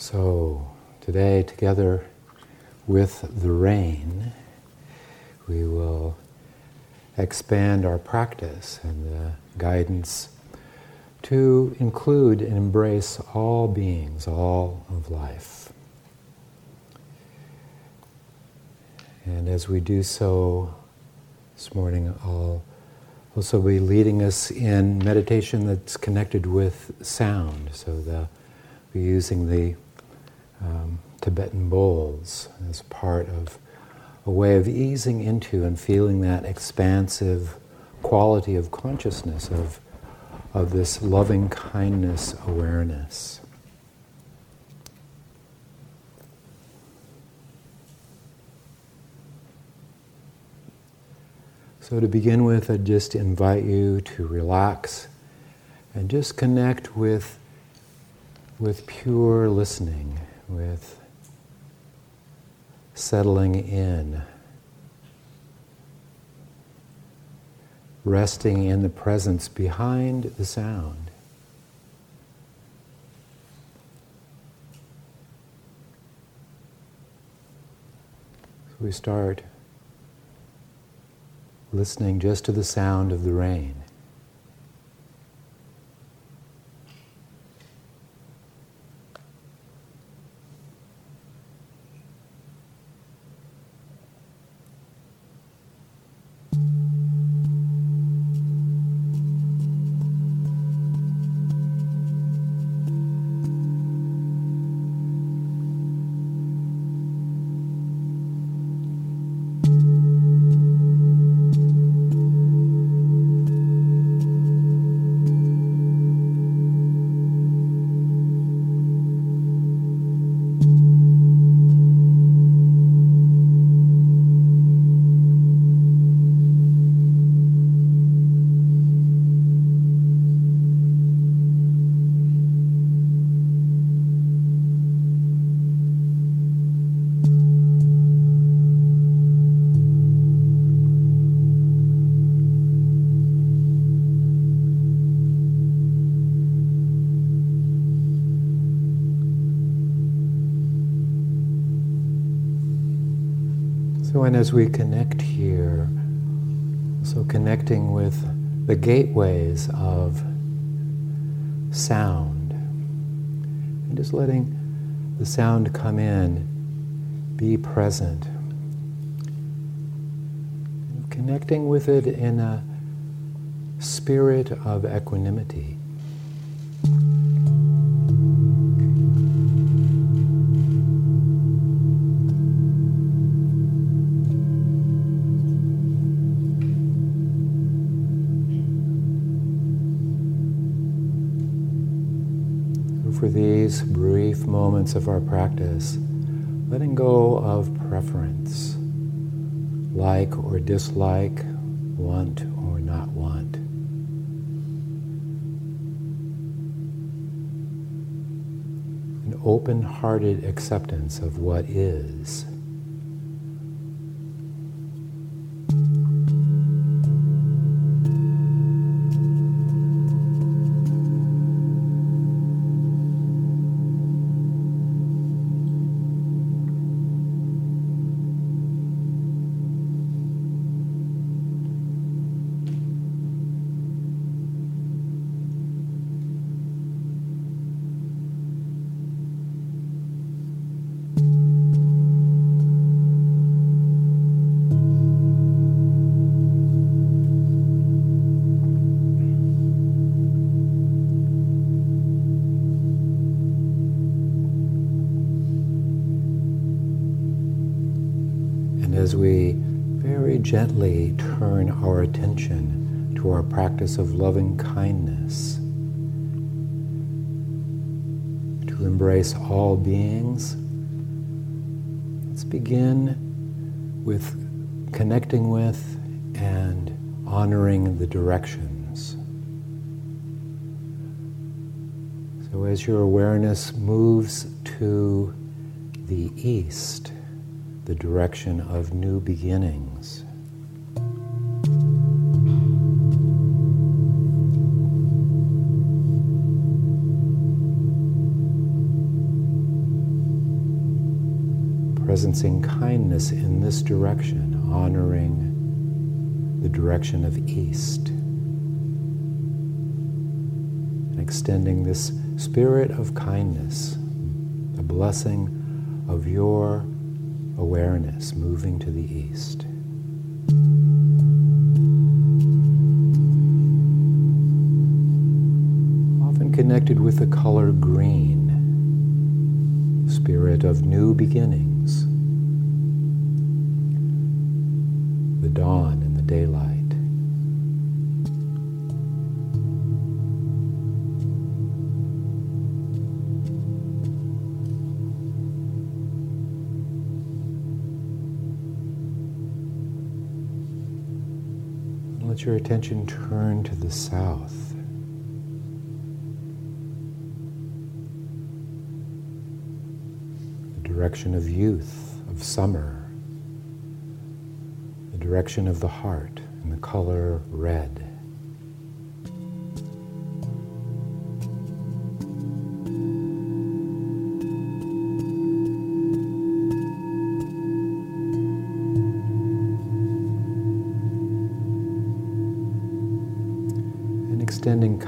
So, today, together with the rain, we will expand our practice and the guidance to include and embrace all beings, all of life. And as we do so this morning, I'll also be leading us in meditation that's connected with sound. So the, be using the um, Tibetan bowls as part of a way of easing into and feeling that expansive quality of consciousness, of, of this loving kindness awareness. So, to begin with, I just invite you to relax and just connect with, with pure listening with settling in, resting in the presence behind the sound. So we start listening just to the sound of the rain. And as we connect here, so connecting with the gateways of sound, and just letting the sound come in, be present, connecting with it in a spirit of equanimity. Of our practice, letting go of preference, like or dislike, want or not want. An open hearted acceptance of what is. Practice of loving kindness, to embrace all beings, let's begin with connecting with and honoring the directions. So as your awareness moves to the east, the direction of new beginnings. Presencing kindness in this direction, honoring the direction of east. And extending this spirit of kindness, the blessing of your awareness moving to the east. Often connected with the color green, spirit of new beginnings, let your attention turn to the south. The direction of youth, of summer, the direction of the heart, and the color red.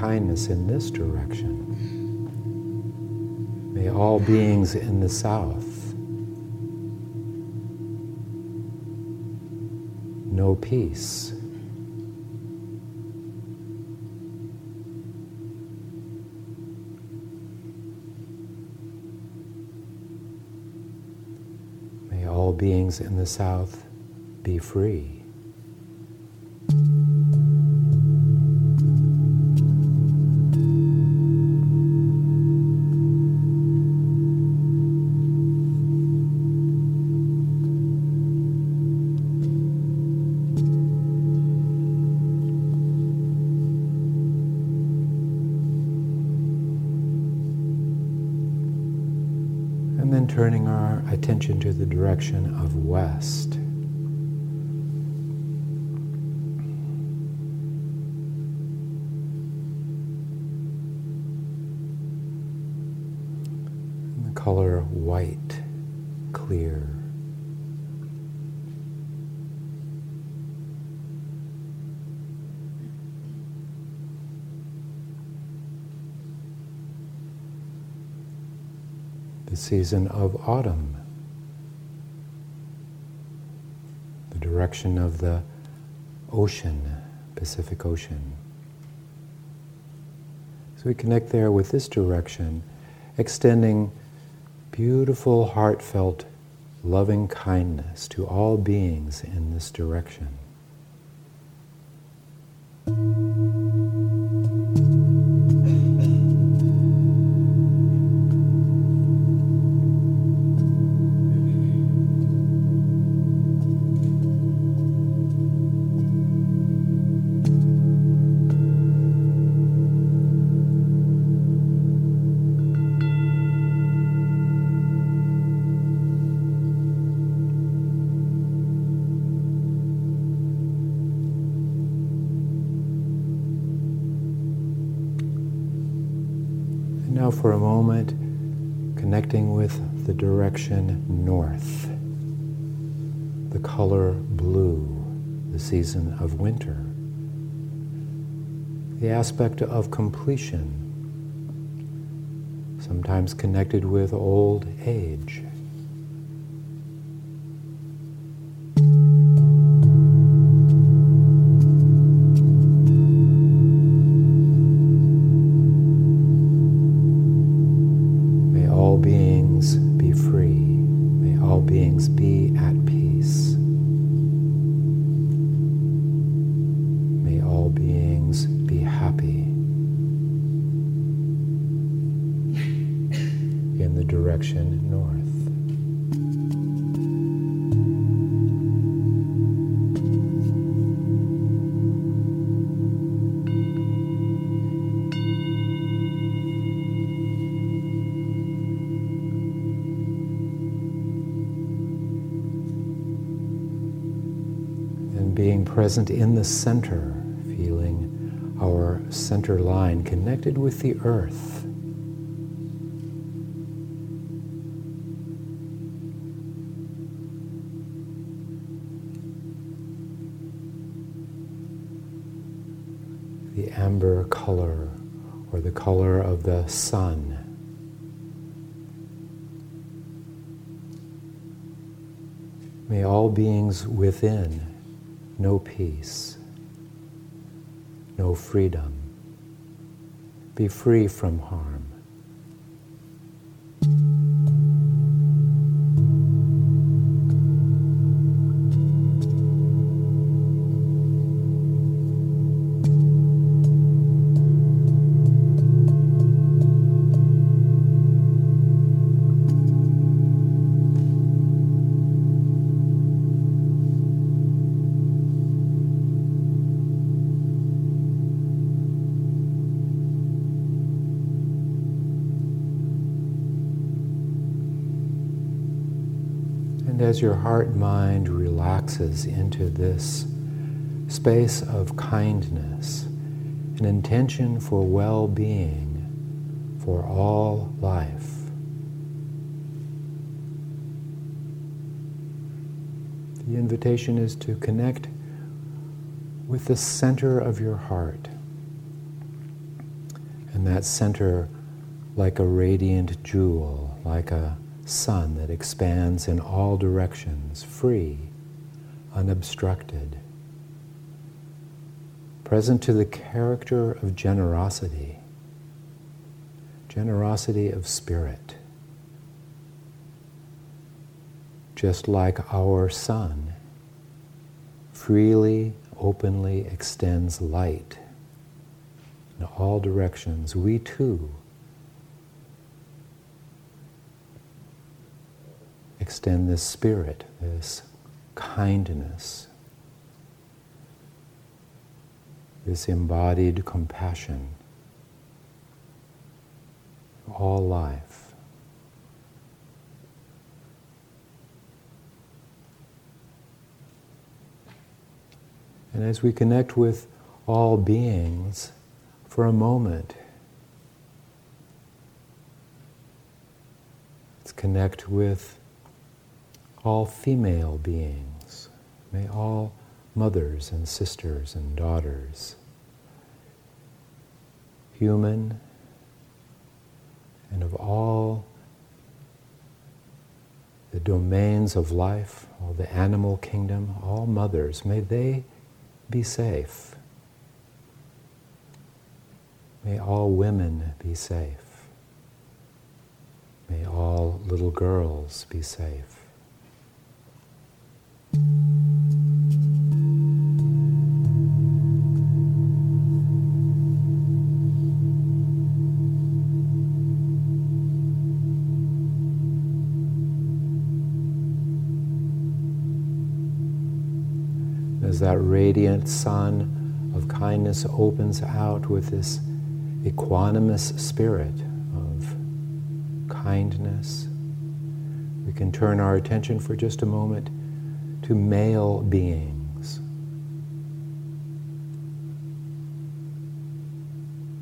Kindness in this direction. May all beings in the south know peace. May all beings in the south be free. Direction of west. And the color white, clear. the season of autumn, the of the ocean, Pacific Ocean. So we connect there with this direction, extending beautiful, heartfelt, loving kindness to all beings in this direction. North, the color blue, the season of winter, the aspect of completion, sometimes connected with old age. Being present in the center, feeling our center line connected with the earth. The sun. May all beings within know peace, know freedom, be free from harm. As your heart mind relaxes into this space of kindness, an intention for well being for all life. The invitation is to connect with the center of your heart. And that center, like a radiant jewel, like a sun that expands in all directions, free, unobstructed, present to the character of generosity, generosity of spirit. Just like our sun freely, openly extends light in all directions, we too extend this spirit, this kindness, this embodied compassion, all life. And as we connect with all beings for a moment, let's connect with all female beings. May all mothers and sisters and daughters, human and of all the domains of life, all the animal kingdom, all mothers, may they be safe. May all women be safe. May all little girls be safe. As that radiant sun of kindness opens out with this equanimous spirit of kindness, we can turn our attention for just a moment to male beings.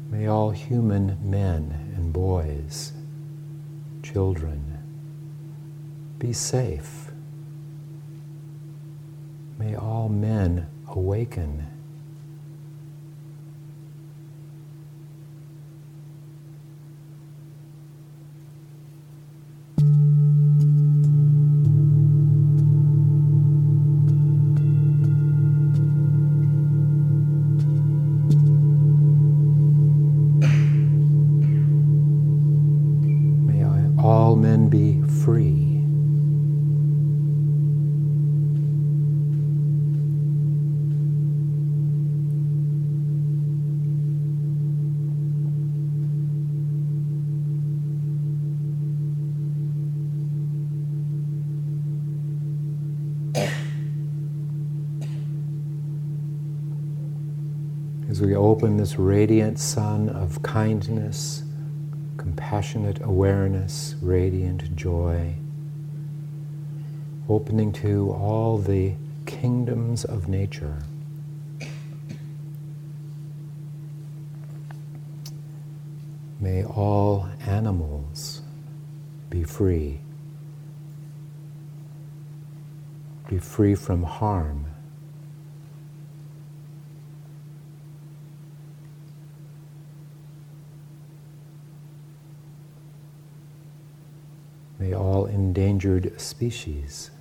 May all human men and boys, children, be safe. May all men awaken open this radiant sun of kindness, compassionate awareness, radiant joy, opening to all the kingdoms of nature. May all animals be free, be free from harm May all endangered species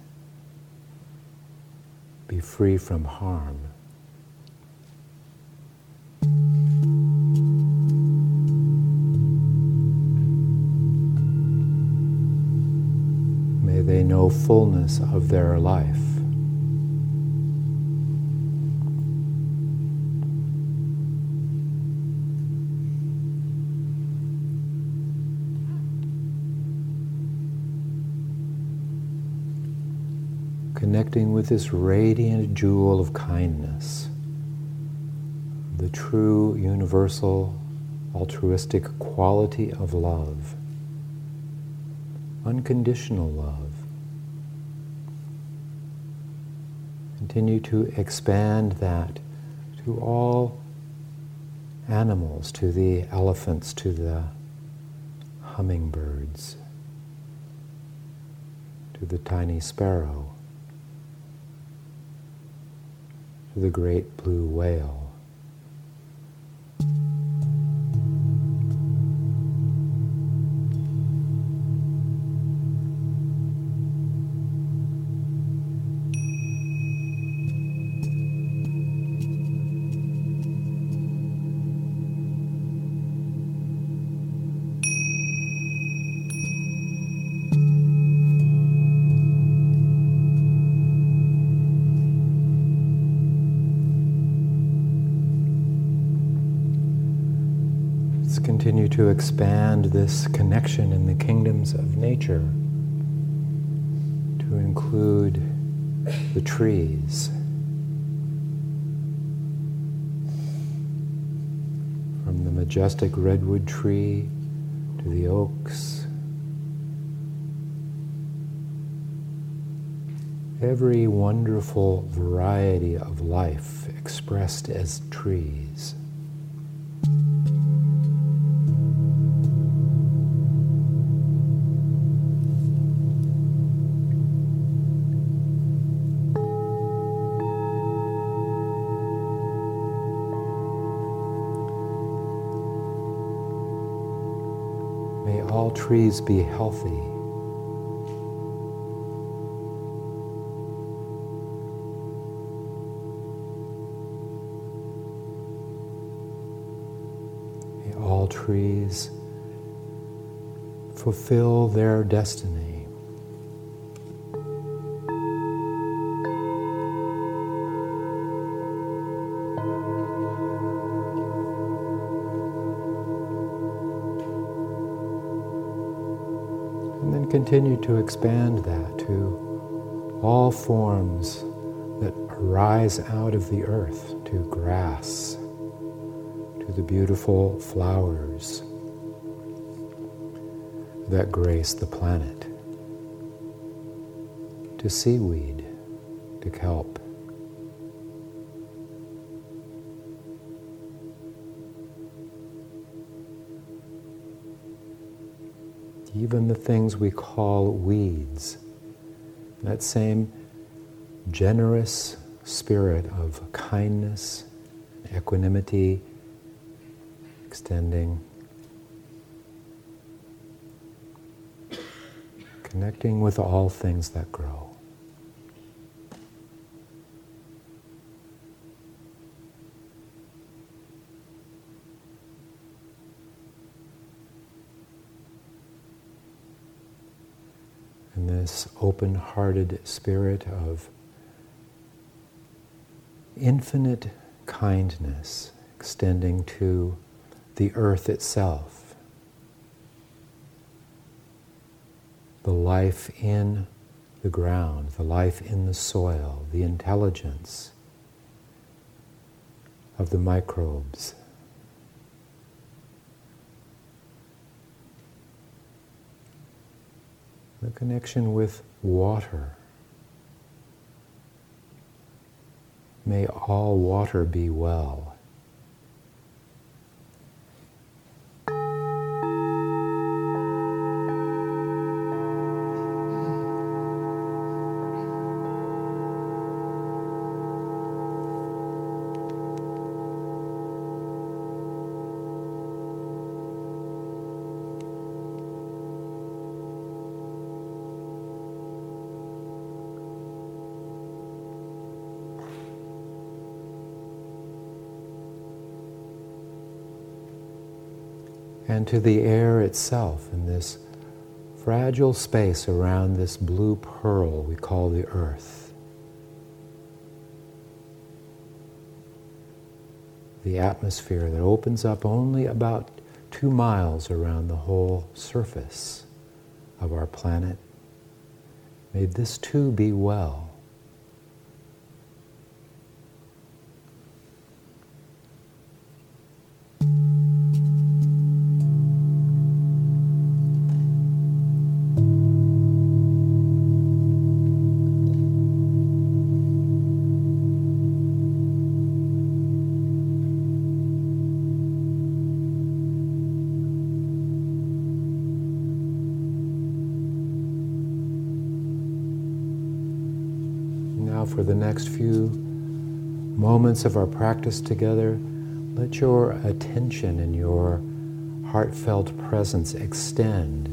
be free from harm. May they know fullness of their life. This radiant jewel of kindness, the true, universal, altruistic quality of love, unconditional love. Continue to expand that to all animals, to the elephants, to the hummingbirds, to the tiny sparrow. to the great blue whale. To expand this connection in the kingdoms of nature to include the trees. From the majestic redwood tree to the oaks. Every wonderful variety of life expressed as trees. Trees be healthy. May all trees fulfill their destiny. Continue to expand that to all forms that arise out of the earth, to grass, to the beautiful flowers that grace the planet, to seaweed, to kelp. Even the things we call weeds. That same generous spirit of kindness, equanimity, extending, connecting with all things that grow. This open hearted spirit of infinite kindness extending to the earth itself, the life in the ground, the life in the soil, the intelligence of the microbes. The connection with water. May all water be well. And to the air itself in this fragile space around this blue pearl we call the earth. The atmosphere that opens up only about two miles around the whole surface of our planet. May this too be well. For the next few moments of our practice together, let your attention and your heartfelt presence extend.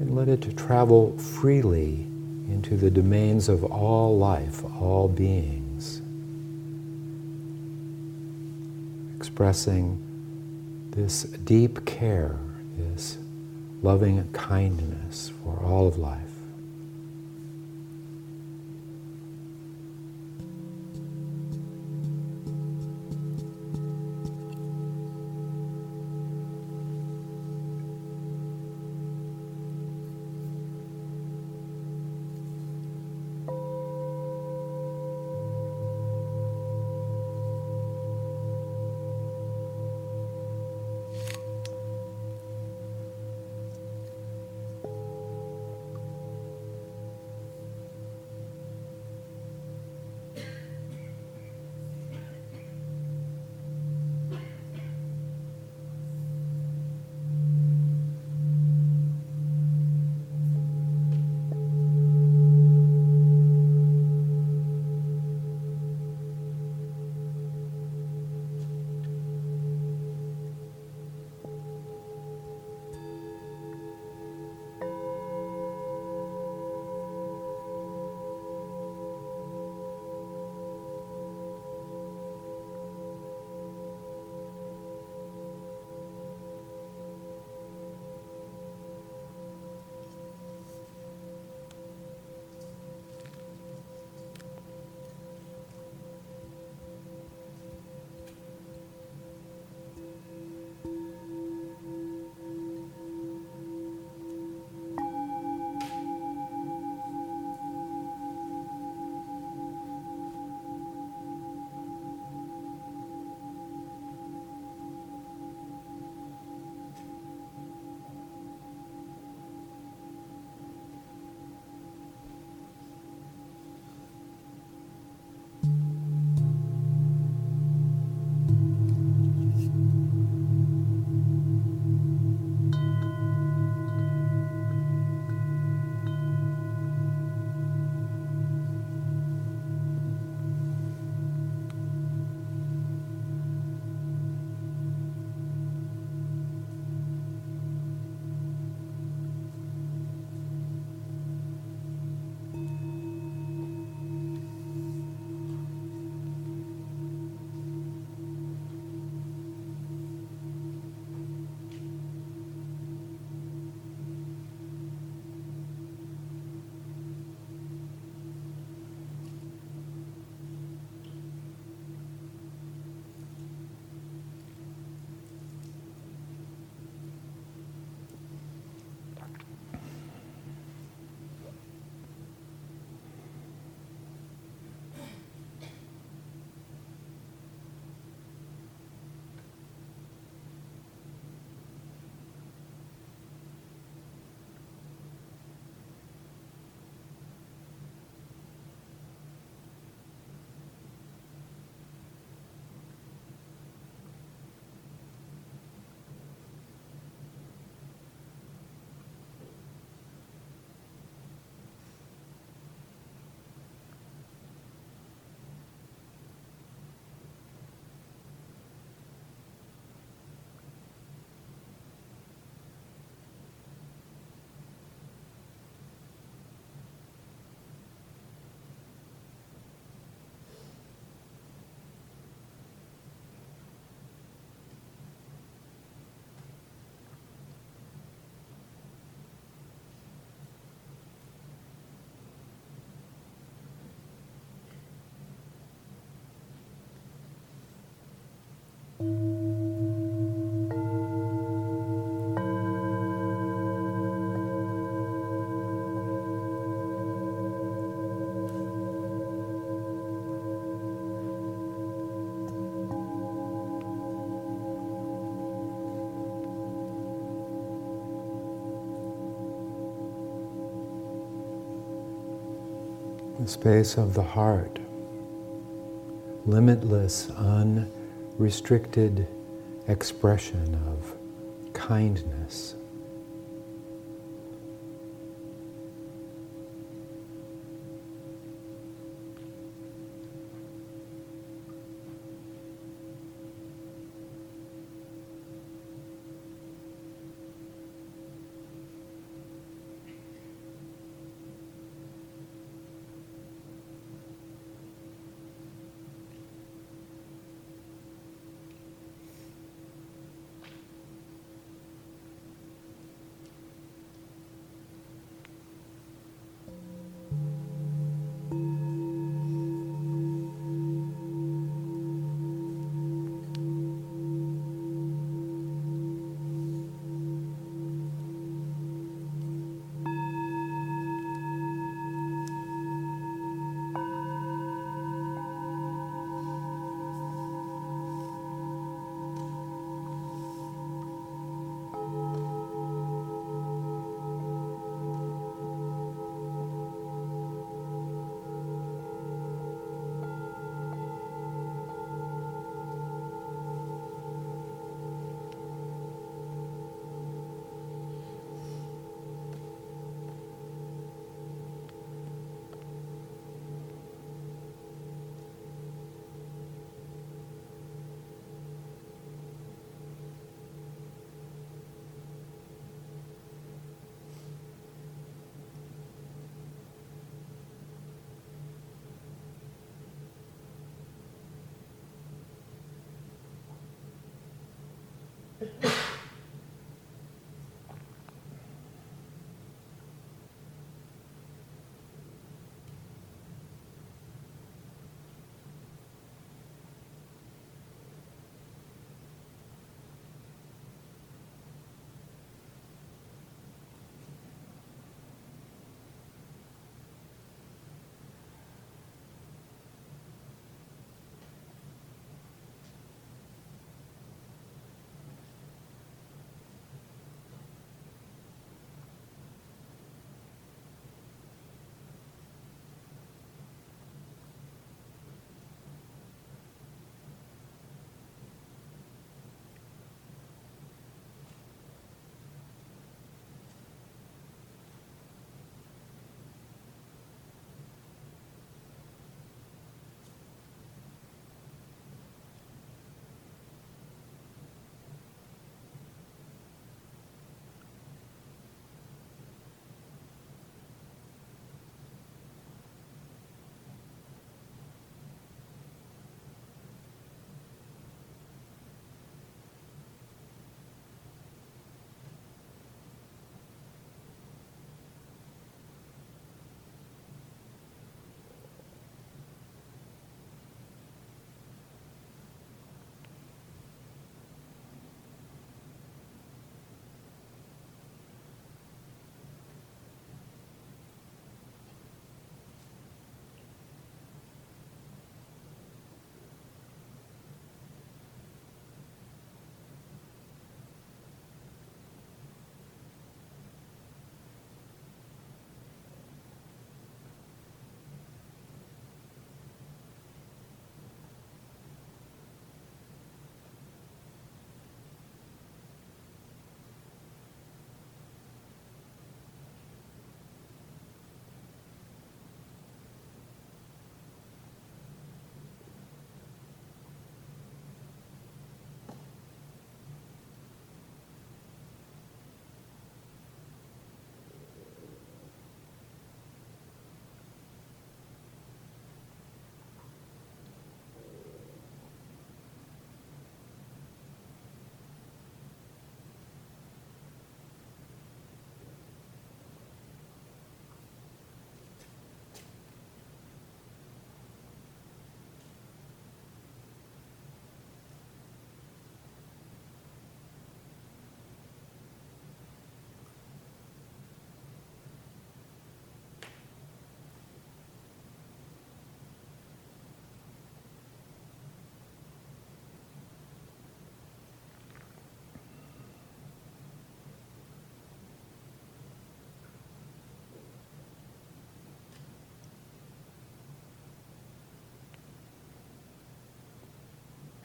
And let it travel freely into the domains of all life, all beings, expressing this deep care, this loving kindness for all of life. The space of the heart, limitless, unrestricted expression of kindness.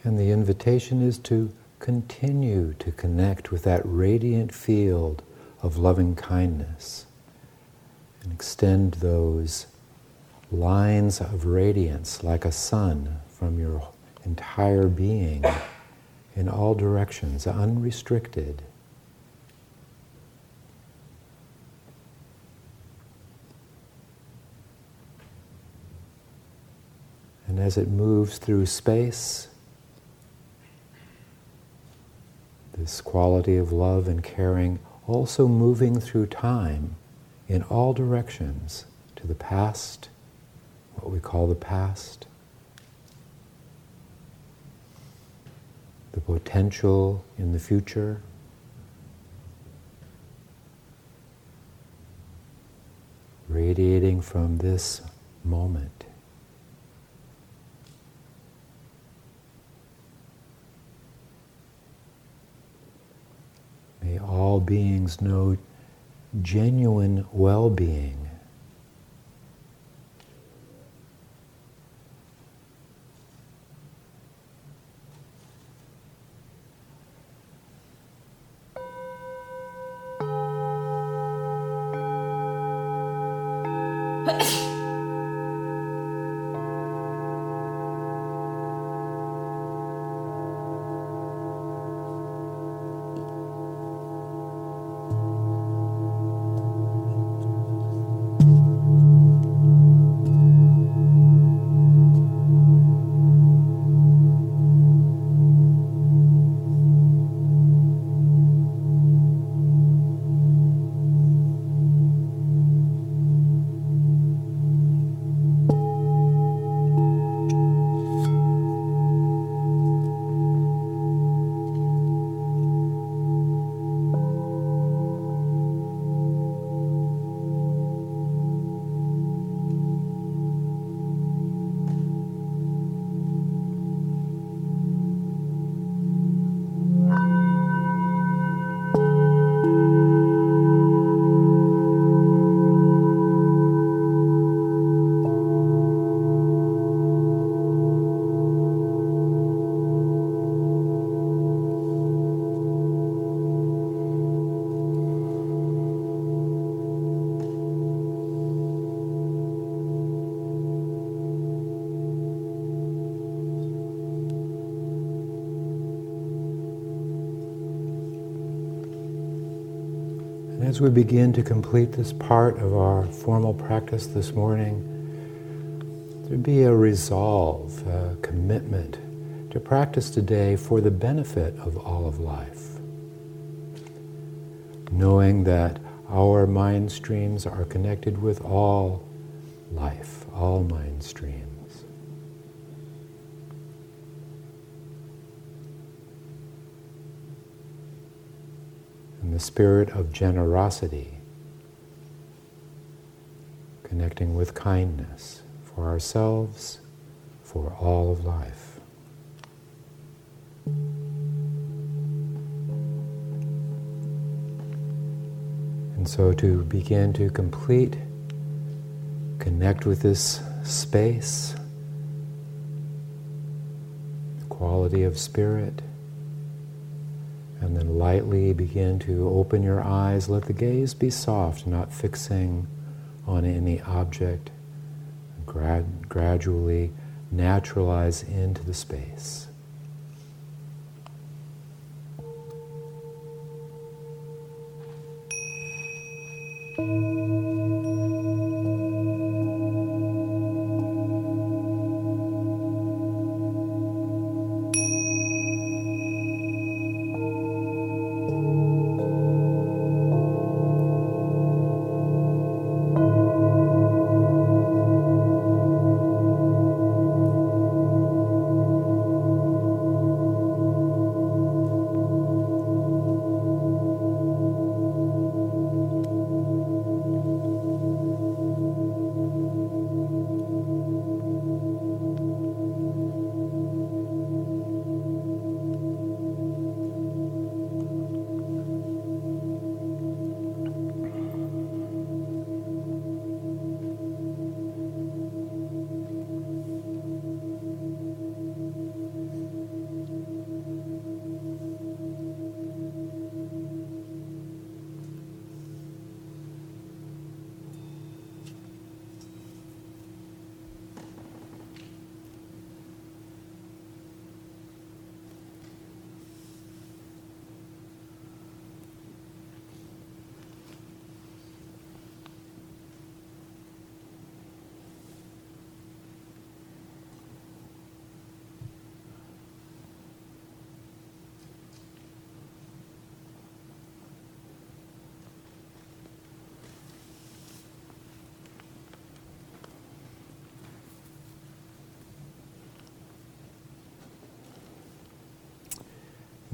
And the invitation is to continue to connect with that radiant field of loving kindness and extend those lines of radiance like a sun from your entire being in all directions, unrestricted. And as it moves through space, this quality of love and caring also moving through time in all directions to the past, what we call the past, the potential in the future. Radiating from this moment. May all beings know genuine well being. As we begin to complete this part of our formal practice this morning, there be a resolve, a commitment to practice today for the benefit of all of life. Knowing that our mind streams are connected with all life, all mind streams. The spirit of generosity, connecting with kindness for ourselves, for all of life. And so to begin to complete, connect with this space, the quality of spirit, and then lightly begin to open your eyes. Let the gaze be soft, not fixing on any object. Grad- gradually naturalize into the space.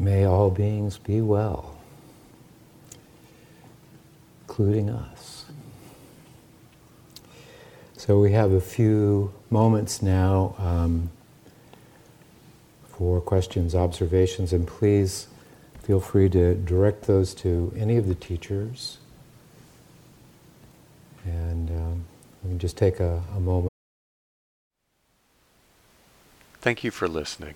May all beings be well, including us. So we have a few moments now um, for questions, observations, and please feel free to direct those to any of the teachers. And um, we can just take a, a moment. Thank you for listening.